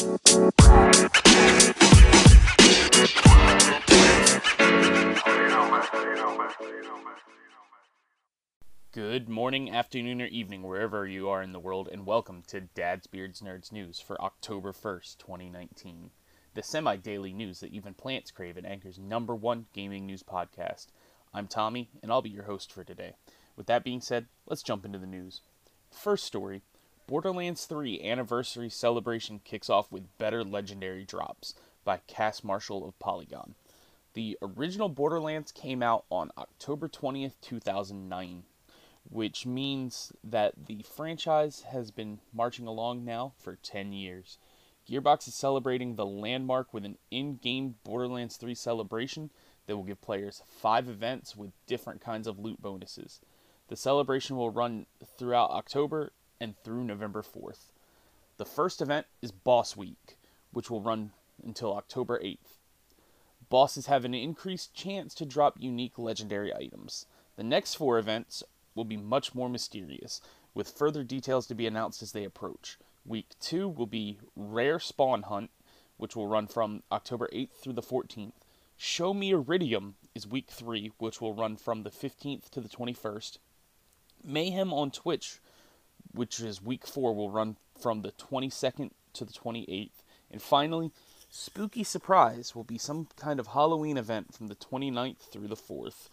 Good morning, afternoon, or evening, wherever you are in the world, and welcome to Dad's Beards Nerds News for October 1st, 2019. The semi daily news that even plants crave and Anchor's number one gaming news podcast. I'm Tommy, and I'll be your host for today. With that being said, let's jump into the news. First story Borderlands 3 Anniversary Celebration kicks off with better legendary drops by Cass Marshall of Polygon. The original Borderlands came out on October 20th, 2009 which means that the franchise has been marching along now for 10 years. Gearbox is celebrating the landmark with an in game Borderlands 3 celebration that will give players five events with different kinds of loot bonuses. The celebration will run throughout October and through November 4th. The first event is Boss Week, which will run until October 8th. Bosses have an increased chance to drop unique legendary items. The next four events will be much more mysterious, with further details to be announced as they approach. Week 2 will be Rare Spawn Hunt, which will run from October 8th through the 14th. Show Me Iridium is week 3, which will run from the 15th to the 21st. Mayhem on Twitch, which is week 4, will run from the 22nd to the 28th. And finally, Spooky Surprise will be some kind of Halloween event from the 29th through the 4th.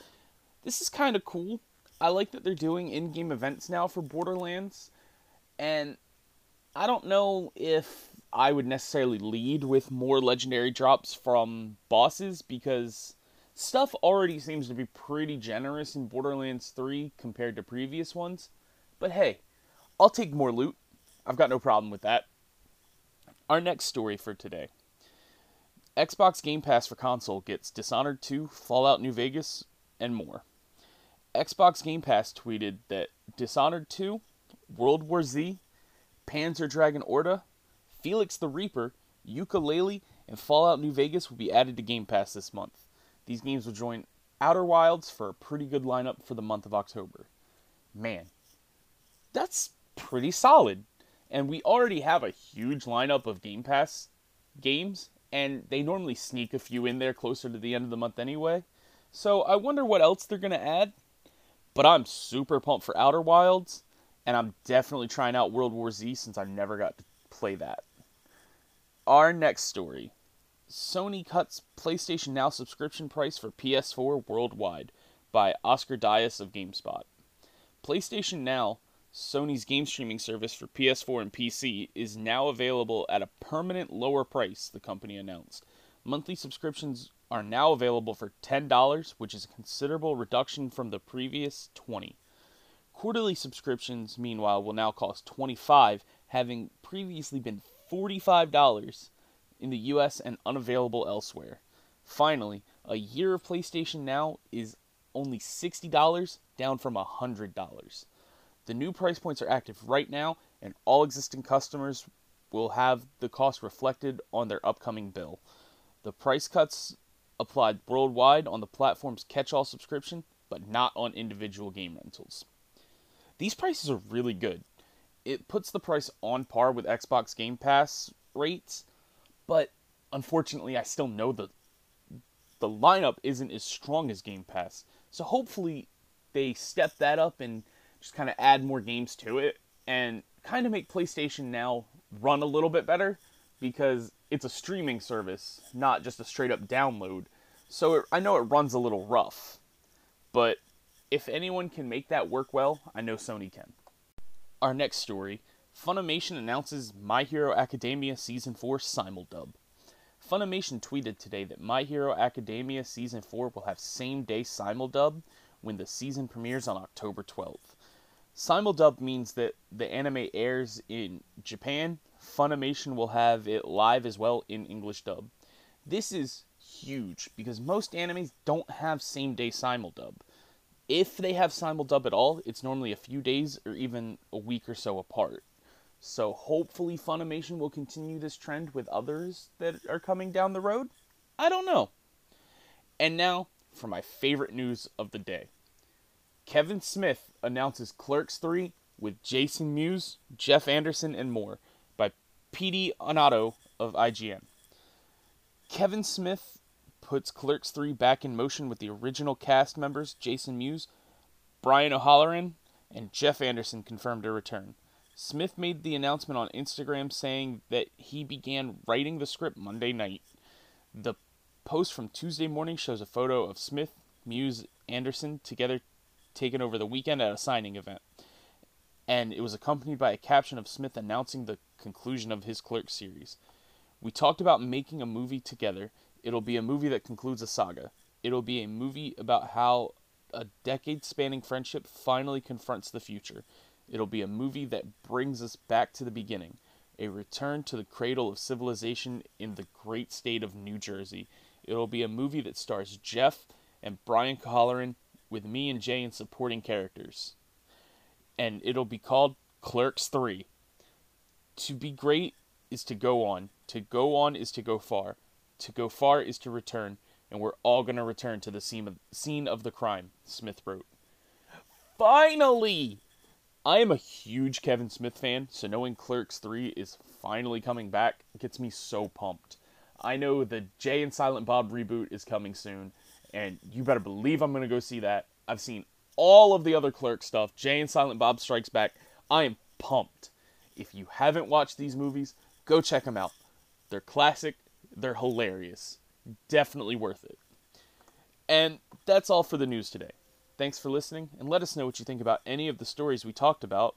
This is kind of cool I like that they're doing in game events now for Borderlands. And I don't know if I would necessarily lead with more legendary drops from bosses because stuff already seems to be pretty generous in Borderlands 3 compared to previous ones. But hey, I'll take more loot. I've got no problem with that. Our next story for today Xbox Game Pass for console gets Dishonored 2, Fallout New Vegas, and more. Xbox Game Pass tweeted that Dishonored 2, World War Z, Panzer Dragoon Orta, Felix the Reaper, Yooka-Laylee, and Fallout New Vegas will be added to Game Pass this month. These games will join Outer Wilds for a pretty good lineup for the month of October. Man, that's pretty solid. And we already have a huge lineup of Game Pass games, and they normally sneak a few in there closer to the end of the month anyway. So I wonder what else they're going to add. But I'm super pumped for Outer Wilds, and I'm definitely trying out World War Z since I never got to play that. Our next story Sony cuts PlayStation Now subscription price for PS4 worldwide by Oscar Dayus of GameSpot. PlayStation Now, Sony's game streaming service for PS4 and PC, is now available at a permanent lower price, the company announced. Monthly subscriptions are now available for $10, which is a considerable reduction from the previous 20. Quarterly subscriptions, meanwhile, will now cost 25, having previously been $45 in the US and unavailable elsewhere. Finally, a year of PlayStation Now is only $60, down from $100. The new price points are active right now, and all existing customers will have the cost reflected on their upcoming bill. The price cuts applied worldwide on the platform's catch all subscription, but not on individual game rentals. These prices are really good. It puts the price on par with Xbox Game Pass rates, but unfortunately, I still know the the lineup isn't as strong as Game Pass. So hopefully, they step that up and just kind of add more games to it and kind of make PlayStation Now run a little bit better because it's a streaming service, not just a straight up download. So it, I know it runs a little rough, but if anyone can make that work well, I know Sony can. Our next story Funimation announces My Hero Academia Season 4 simuldub. Funimation tweeted today that My Hero Academia Season 4 will have same day simuldub when the season premieres on October 12th. Simuldub means that the anime airs in Japan, Funimation will have it live as well in English dub. This is huge because most animes don't have same day simuldub. If they have simuldub at all, it's normally a few days or even a week or so apart. So hopefully Funimation will continue this trend with others that are coming down the road. I don't know. And now for my favorite news of the day. Kevin Smith announces Clerks 3 with Jason Mewes, Jeff Anderson, and more by Petey Oneto of IGN. Kevin Smith puts Clerks 3 back in motion with the original cast members Jason Mewes, Brian O'Halloran, and Jeff Anderson confirmed to return. Smith made the announcement on Instagram saying that he began writing the script Monday night. The post from Tuesday morning shows a photo of Smith, Mewes, Anderson together taken over the weekend at a signing event. And it was accompanied by a caption of Smith announcing the conclusion of his Clerk series. We talked about making a movie together. It'll be a movie that concludes a saga. It'll be a movie about how a decade spanning friendship finally confronts the future. It'll be a movie that brings us back to the beginning, a return to the cradle of civilization in the great state of New Jersey. It'll be a movie that stars Jeff and Brian O'Halloran with me and Jay in supporting characters. And it'll be called Clerks 3. To be great is to go on. To go on is to go far. To go far is to return, and we're all going to return to the scene of, scene of the crime, Smith wrote. Finally! I am a huge Kevin Smith fan, so knowing Clerks 3 is finally coming back gets me so pumped. I know the Jay and Silent Bob reboot is coming soon, and you better believe I'm going to go see that. I've seen all of the other Clerk stuff, Jay and Silent Bob Strikes Back. I am pumped. If you haven't watched these movies, go check them out. They're classic, they're hilarious. Definitely worth it. And that's all for the news today. Thanks for listening, and let us know what you think about any of the stories we talked about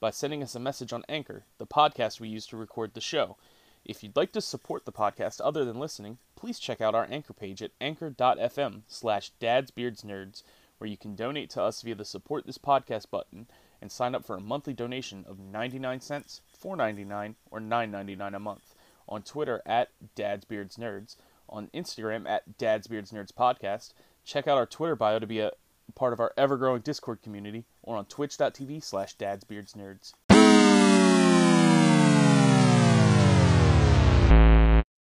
by sending us a message on Anchor, the podcast we use to record the show. If you'd like to support the podcast other than listening, please check out our Anchor page at anchor.fm slash dadsbeardsnerds, where you can donate to us via the Support This Podcast button and sign up for a monthly donation of 99 cents, 4.99, or 9.99 a month. On Twitter at dadsbeardsnerds, on Instagram at dadsbeardsnerds podcast. Check out our Twitter bio to be a part of our ever-growing Discord community, or on twitch.tv slash dadsbeardsnerds.